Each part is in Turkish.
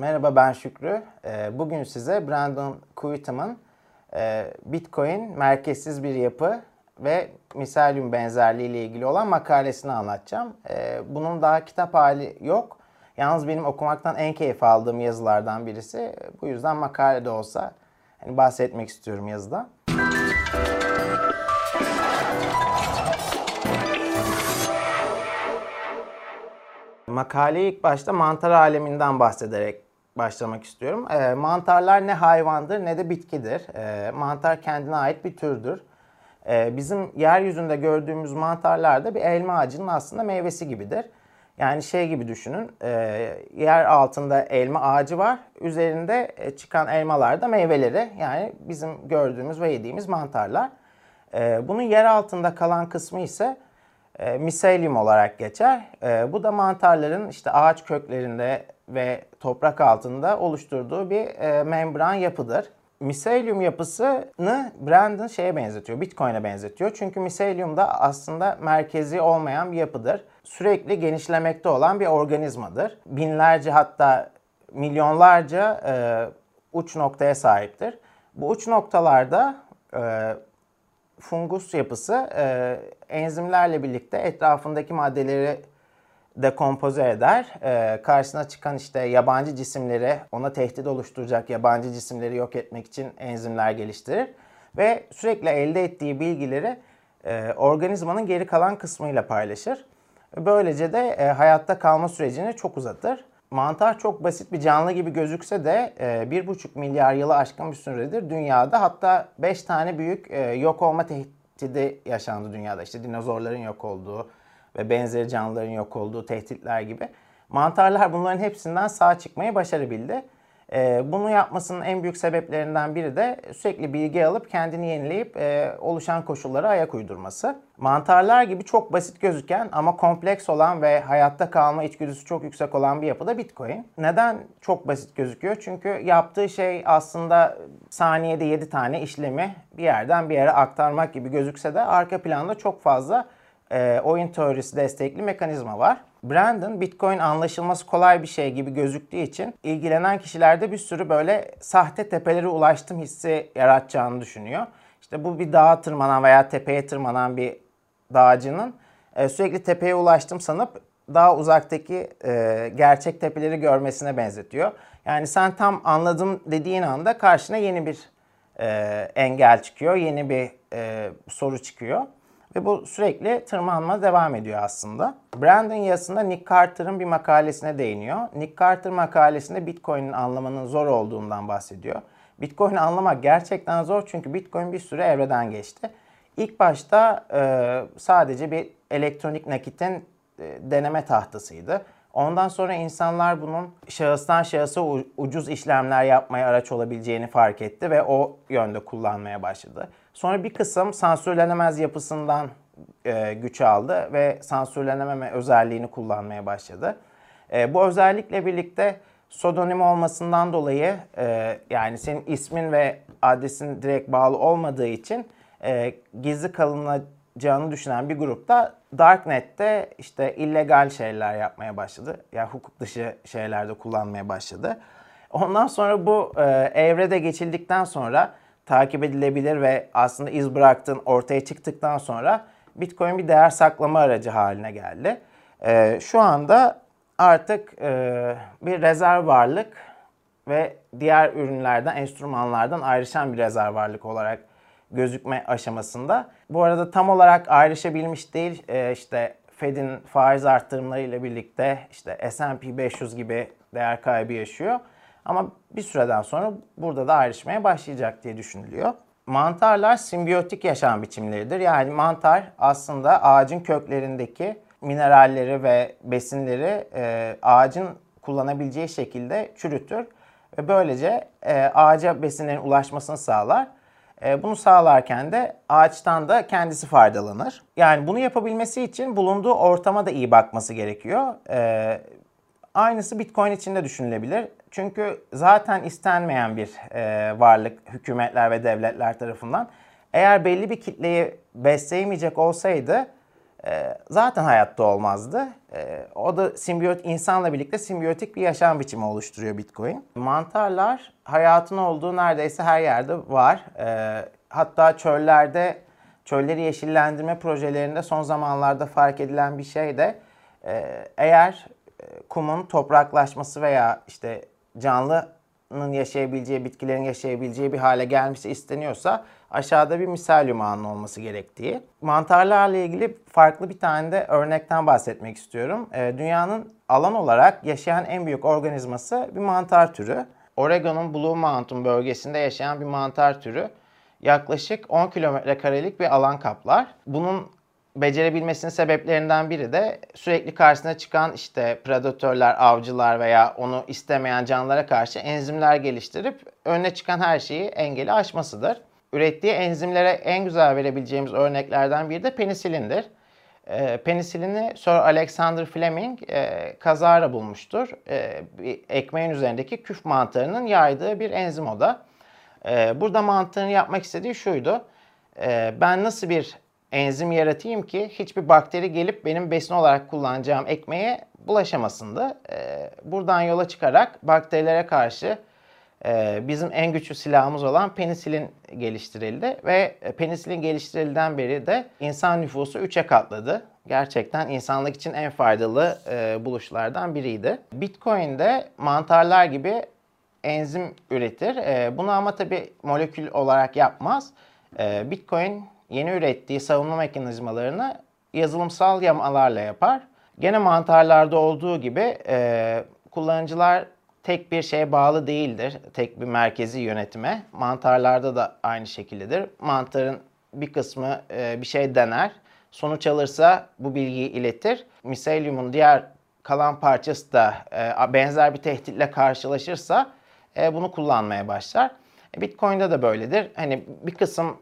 Merhaba ben Şükrü. Ee, Bugün size Brandon Quittem'ın e, Bitcoin merkezsiz bir yapı ve miselyum benzerliği ile ilgili olan makalesini anlatacağım. Ee, Bunun daha kitap hali yok. Yalnız benim okumaktan en keyif aldığım yazılardan birisi. Bu yüzden makale de olsa hani bahsetmek istiyorum yazıda. Makaleyi ilk başta mantar aleminden bahsederek başlamak istiyorum. Ee, mantarlar ne hayvandır ne de bitkidir. Ee, mantar kendine ait bir türdür. Ee, bizim yeryüzünde gördüğümüz mantarlar da bir elma ağacının aslında meyvesi gibidir. Yani şey gibi düşünün, e, yer altında elma ağacı var, üzerinde e, çıkan elmalar da meyveleri. Yani bizim gördüğümüz ve yediğimiz mantarlar. Ee, bunun yer altında kalan kısmı ise e, miselyum olarak geçer. E, bu da mantarların işte ağaç köklerinde ve toprak altında oluşturduğu bir e, membran yapıdır. Miselyum yapısını Brandon şeye benzetiyor, Bitcoin'e benzetiyor. Çünkü miselyum da aslında merkezi olmayan bir yapıdır. Sürekli genişlemekte olan bir organizmadır. Binlerce hatta milyonlarca e, uç noktaya sahiptir. Bu uç noktalarda e, fungus yapısı e, enzimlerle birlikte etrafındaki maddeleri dekompoze eder. E, karşısına çıkan işte yabancı cisimleri, ona tehdit oluşturacak yabancı cisimleri yok etmek için enzimler geliştirir. Ve sürekli elde ettiği bilgileri e, organizmanın geri kalan kısmıyla paylaşır. Böylece de e, hayatta kalma sürecini çok uzatır. Mantar çok basit bir canlı gibi gözükse de e, 1,5 milyar yılı aşkın bir süredir dünyada hatta 5 tane büyük e, yok olma tehdidi yaşandı dünyada. İşte dinozorların yok olduğu ve benzeri canlıların yok olduğu tehditler gibi. Mantarlar bunların hepsinden sağ çıkmayı başarabildi. E, bunu yapmasının en büyük sebeplerinden biri de sürekli bilgi alıp kendini yenileyip e, oluşan koşullara ayak uydurması. Mantarlar gibi çok basit gözüken ama kompleks olan ve hayatta kalma içgüdüsü çok yüksek olan bir yapıda Bitcoin. Neden çok basit gözüküyor? Çünkü yaptığı şey aslında saniyede 7 tane işlemi bir yerden bir yere aktarmak gibi gözükse de arka planda çok fazla e, oyun teorisi destekli mekanizma var. Brandon Bitcoin anlaşılması kolay bir şey gibi gözüktüğü için ilgilenen kişilerde bir sürü böyle sahte tepelere ulaştım hissi yaratacağını düşünüyor. İşte bu bir dağa tırmanan veya tepeye tırmanan bir dağcının e, sürekli tepeye ulaştım sanıp daha uzaktaki e, gerçek tepeleri görmesine benzetiyor. Yani sen tam anladım dediğin anda karşına yeni bir e, engel çıkıyor, yeni bir e, soru çıkıyor. Ve bu sürekli tırmanma devam ediyor aslında. Brandon yazısında Nick Carter'ın bir makalesine değiniyor. Nick Carter makalesinde Bitcoin'in anlamanın zor olduğundan bahsediyor. Bitcoin'i anlamak gerçekten zor çünkü Bitcoin bir sürü evreden geçti. İlk başta e, sadece bir elektronik nakitin e, deneme tahtasıydı. Ondan sonra insanlar bunun şahıstan şahısa ucuz işlemler yapmaya araç olabileceğini fark etti ve o yönde kullanmaya başladı. Sonra bir kısım sansürlenemez yapısından e, güç aldı ve sansürlenememe özelliğini kullanmaya başladı. E, bu özellikle birlikte pseudonim olmasından dolayı e, yani senin ismin ve adresin direkt bağlı olmadığı için e, gizli kalınacağını düşünen bir grupta Darknet'te işte illegal şeyler yapmaya başladı. Yani hukuk dışı şeylerde kullanmaya başladı. Ondan sonra bu e, evrede geçildikten sonra takip edilebilir ve aslında iz bıraktığın ortaya çıktıktan sonra Bitcoin bir değer saklama aracı haline geldi. E, şu anda artık e, bir rezerv varlık ve diğer ürünlerden, enstrümanlardan ayrışan bir rezerv varlık olarak gözükme aşamasında. Bu arada tam olarak ayrışabilmiş değil. E, işte Fed'in faiz arttırımlarıyla birlikte işte S&P 500 gibi değer kaybı yaşıyor. Ama bir süreden sonra burada da ayrışmaya başlayacak diye düşünülüyor. Mantarlar simbiyotik yaşam biçimleridir. Yani mantar aslında ağacın köklerindeki mineralleri ve besinleri e, ağacın kullanabileceği şekilde çürütür ve böylece e, ağaca besinlerin ulaşmasını sağlar. E, bunu sağlarken de ağaçtan da kendisi faydalanır. Yani bunu yapabilmesi için bulunduğu ortama da iyi bakması gerekiyor. E, aynısı Bitcoin için de düşünülebilir. Çünkü zaten istenmeyen bir e, varlık hükümetler ve devletler tarafından. Eğer belli bir kitleyi besleyemeyecek olsaydı e, zaten hayatta olmazdı. E, o da simbiyot insanla birlikte simbiyotik bir yaşam biçimi oluşturuyor Bitcoin. Mantarlar hayatın olduğu neredeyse her yerde var. E, hatta çöllerde çölleri yeşillendirme projelerinde son zamanlarda fark edilen bir şey de e, eğer e, kumun topraklaşması veya işte canlının yaşayabileceği, bitkilerin yaşayabileceği bir hale gelmesi isteniyorsa aşağıda bir miselyum ağının olması gerektiği. Mantarlarla ilgili farklı bir tane de örnekten bahsetmek istiyorum. E, dünyanın alan olarak yaşayan en büyük organizması bir mantar türü. Oregon'un Blue Mountain bölgesinde yaşayan bir mantar türü yaklaşık 10 kilometre karelik bir alan kaplar. Bunun becerebilmesinin sebeplerinden biri de sürekli karşısına çıkan işte predatörler, avcılar veya onu istemeyen canlılara karşı enzimler geliştirip önüne çıkan her şeyi engeli aşmasıdır. Ürettiği enzimlere en güzel verebileceğimiz örneklerden biri de penisilindir. E, penisilini Sir Alexander Fleming e, kazara bulmuştur. E, bir ekmeğin üzerindeki küf mantarının yaydığı bir enzim o da. E, burada mantığını yapmak istediği şuydu. E, ben nasıl bir enzim yaratayım ki hiçbir bakteri gelip benim besin olarak kullanacağım ekmeğe bulaşamasındı. E, buradan yola çıkarak bakterilere karşı e, bizim en güçlü silahımız olan penisilin geliştirildi ve penisilin geliştirilden beri de insan nüfusu 3'e katladı. Gerçekten insanlık için en faydalı e, buluşlardan biriydi. Bitcoin'de mantarlar gibi enzim üretir. E, bunu ama tabi molekül olarak yapmaz. E, Bitcoin yeni ürettiği savunma mekanizmalarını yazılımsal yamalarla yapar. Gene mantarlarda olduğu gibi e, kullanıcılar tek bir şeye bağlı değildir. Tek bir merkezi yönetime. Mantarlarda da aynı şekildedir. Mantarın bir kısmı e, bir şey dener. Sonuç alırsa bu bilgiyi iletir. Miselyumun diğer kalan parçası da e, benzer bir tehditle karşılaşırsa e, bunu kullanmaya başlar. Bitcoin'de de böyledir. Hani bir kısım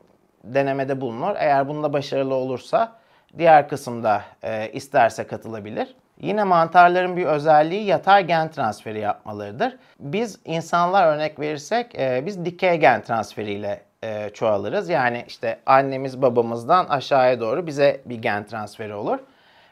denemede bulunur. Eğer bunda başarılı olursa diğer kısımda e, isterse katılabilir. Yine mantarların bir özelliği yatay gen transferi yapmalarıdır. Biz insanlar örnek verirsek e, biz dikey gen transferiyle e, çoğalırız. Yani işte annemiz babamızdan aşağıya doğru bize bir gen transferi olur.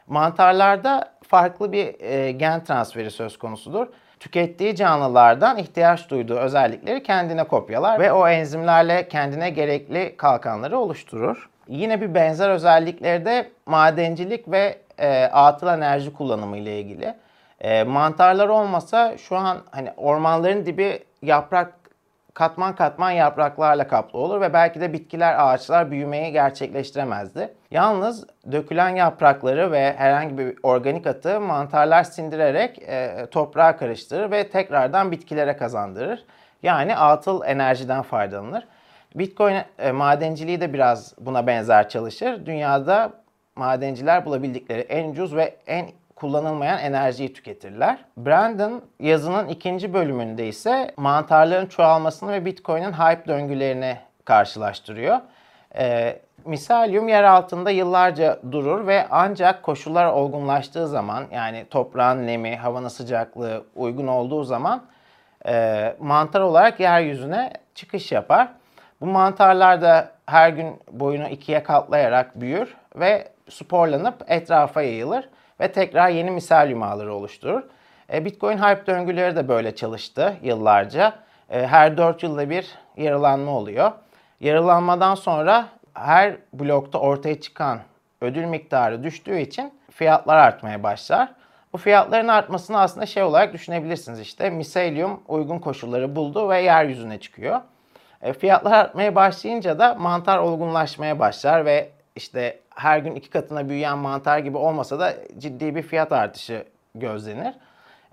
Mantarlarda farklı bir e, gen transferi söz konusudur. Tükettiği canlılardan ihtiyaç duyduğu özellikleri kendine kopyalar ve o enzimlerle kendine gerekli kalkanları oluşturur. Yine bir benzer özellikleri de madencilik ve e, atıl enerji kullanımı ile ilgili. E, mantarlar olmasa şu an hani ormanların dibi yaprak katman katman yapraklarla kaplı olur ve belki de bitkiler, ağaçlar büyümeyi gerçekleştiremezdi. Yalnız dökülen yaprakları ve herhangi bir organik atı mantarlar sindirerek e, toprağa karıştırır ve tekrardan bitkilere kazandırır. Yani atıl enerjiden faydalanır. Bitcoin e, madenciliği de biraz buna benzer çalışır. Dünyada madenciler bulabildikleri en ucuz ve en kullanılmayan enerjiyi tüketirler. Brandon yazının ikinci bölümünde ise mantarların çoğalmasını ve Bitcoin'in hype döngülerini karşılaştırıyor. E, miselyum yer altında yıllarca durur ve ancak koşullar olgunlaştığı zaman yani toprağın nemi, havanın sıcaklığı uygun olduğu zaman e, mantar olarak yeryüzüne çıkış yapar. Bu mantarlar da her gün boyunu ikiye katlayarak büyür ve sporlanıp etrafa yayılır ve tekrar yeni miselyum ağları oluşturur. E, Bitcoin hype döngüleri de böyle çalıştı yıllarca. E, her 4 yılda bir yarılanma oluyor. Yarılanmadan sonra her blokta ortaya çıkan ödül miktarı düştüğü için fiyatlar artmaya başlar. Bu fiyatların artmasını aslında şey olarak düşünebilirsiniz işte. Miselyum uygun koşulları buldu ve yeryüzüne çıkıyor. E, fiyatlar artmaya başlayınca da mantar olgunlaşmaya başlar ve işte her gün iki katına büyüyen mantar gibi olmasa da ciddi bir fiyat artışı gözlenir.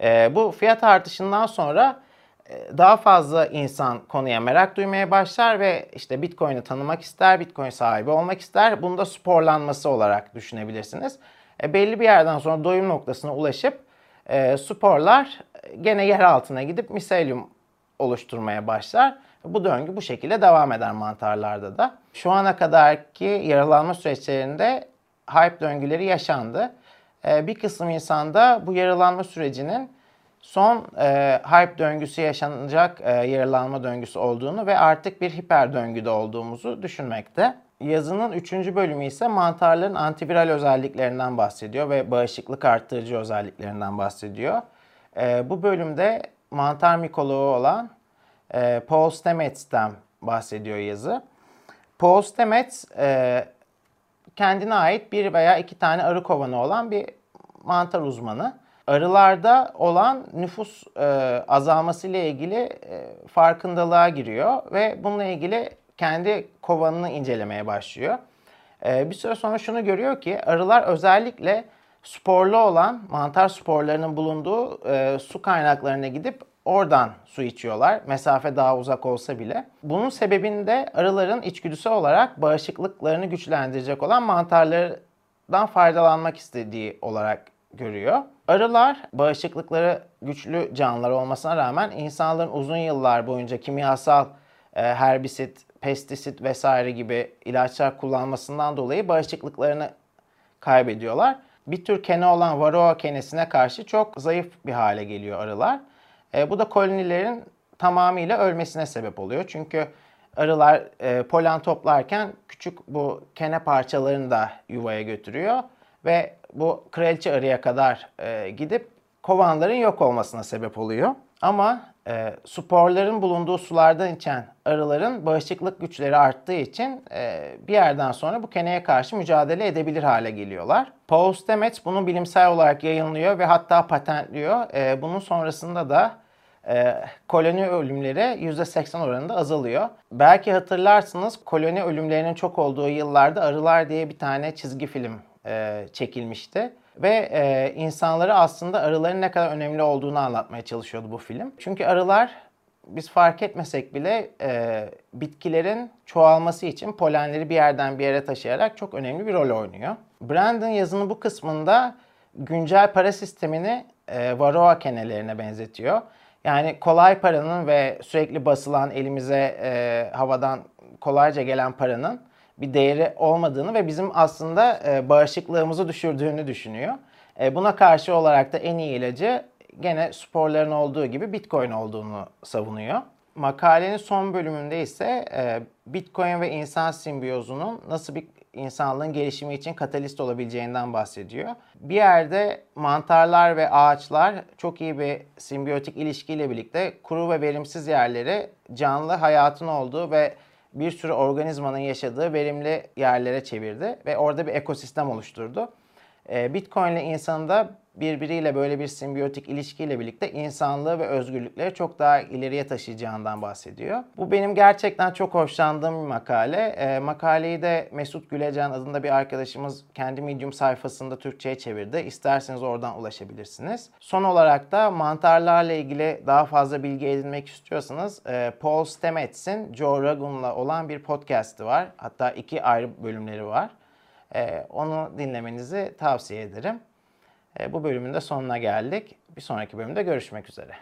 E, bu fiyat artışından sonra e, daha fazla insan konuya merak duymaya başlar ve işte Bitcoin'i tanımak ister, Bitcoin sahibi olmak ister. Bunu da sporlanması olarak düşünebilirsiniz. E, belli bir yerden sonra doyum noktasına ulaşıp e, sporlar gene yer altına gidip miselyum oluşturmaya başlar. Bu döngü bu şekilde devam eder mantarlarda da. Şu ana kadarki yaralanma süreçlerinde hype döngüleri yaşandı. Ee, bir kısım insanda bu yaralanma sürecinin son e, hype döngüsü yaşanacak e, yaralanma döngüsü olduğunu ve artık bir hiper döngüde olduğumuzu düşünmekte. Yazının üçüncü bölümü ise mantarların antiviral özelliklerinden bahsediyor ve bağışıklık arttırıcı özelliklerinden bahsediyor. E, bu bölümde mantar mikoloğu olan e, Paul Stamets'ten bahsediyor yazı. Paul Stamets e, kendine ait bir veya iki tane arı kovanı olan bir mantar uzmanı. Arılarda olan nüfus e, azalması ile ilgili e, farkındalığa giriyor ve bununla ilgili kendi kovanını incelemeye başlıyor. E, bir süre sonra şunu görüyor ki arılar özellikle sporlu olan mantar sporlarının bulunduğu e, su kaynaklarına gidip oradan su içiyorlar. Mesafe daha uzak olsa bile. Bunun sebebinde arıların içgüdüsel olarak bağışıklıklarını güçlendirecek olan mantarlardan faydalanmak istediği olarak görüyor. Arılar bağışıklıkları güçlü canlılar olmasına rağmen insanların uzun yıllar boyunca kimyasal e, herbisit, pestisit vesaire gibi ilaçlar kullanmasından dolayı bağışıklıklarını kaybediyorlar. Bir tür kene olan varroa kenesine karşı çok zayıf bir hale geliyor arılar. E, bu da kolonilerin tamamıyla ölmesine sebep oluyor. Çünkü arılar e, polen toplarken küçük bu kene parçalarını da yuvaya götürüyor ve bu kraliçe arıya kadar e, gidip kovanların yok olmasına sebep oluyor. Ama e, sporların bulunduğu sulardan içen arıların bağışıklık güçleri arttığı için e, bir yerden sonra bu keneye karşı mücadele edebilir hale geliyorlar. Paul Stamets bunu bilimsel olarak yayınlıyor ve hatta patentliyor. E, bunun sonrasında da e, koloni ölümleri %80 oranında azalıyor. Belki hatırlarsınız koloni ölümlerinin çok olduğu yıllarda Arılar diye bir tane çizgi film e, çekilmişti. Ve e, insanları aslında arıların ne kadar önemli olduğunu anlatmaya çalışıyordu bu film. Çünkü arılar biz fark etmesek bile e, bitkilerin çoğalması için polenleri bir yerden bir yere taşıyarak çok önemli bir rol oynuyor. Brandon yazının bu kısmında güncel para sistemini e, varroa kenelerine benzetiyor. Yani kolay paranın ve sürekli basılan elimize e, havadan kolayca gelen paranın bir değeri olmadığını ve bizim aslında e, bağışıklığımızı düşürdüğünü düşünüyor. E, buna karşı olarak da en iyi ilacı gene sporların olduğu gibi Bitcoin olduğunu savunuyor. Makalenin son bölümünde ise e, Bitcoin ve insan simbiyozunun nasıl bir insanlığın gelişimi için katalist olabileceğinden bahsediyor. Bir yerde mantarlar ve ağaçlar çok iyi bir simbiyotik ilişkiyle birlikte kuru ve verimsiz yerleri canlı hayatın olduğu ve bir sürü organizmanın yaşadığı verimli yerlere çevirdi ve orada bir ekosistem oluşturdu. Ee, Bitcoin ile insanın da birbiriyle böyle bir simbiyotik ilişkiyle birlikte insanlığı ve özgürlükleri çok daha ileriye taşıyacağından bahsediyor. Bu benim gerçekten çok hoşlandığım bir makale. E, makaleyi de Mesut Gülecan adında bir arkadaşımız kendi Medium sayfasında Türkçe'ye çevirdi. İsterseniz oradan ulaşabilirsiniz. Son olarak da mantarlarla ilgili daha fazla bilgi edinmek istiyorsanız e, Paul Stamets'in Joe Rogan'la olan bir podcast'i var. Hatta iki ayrı bölümleri var. E, onu dinlemenizi tavsiye ederim. E, bu bölümün de sonuna geldik. Bir sonraki bölümde görüşmek üzere.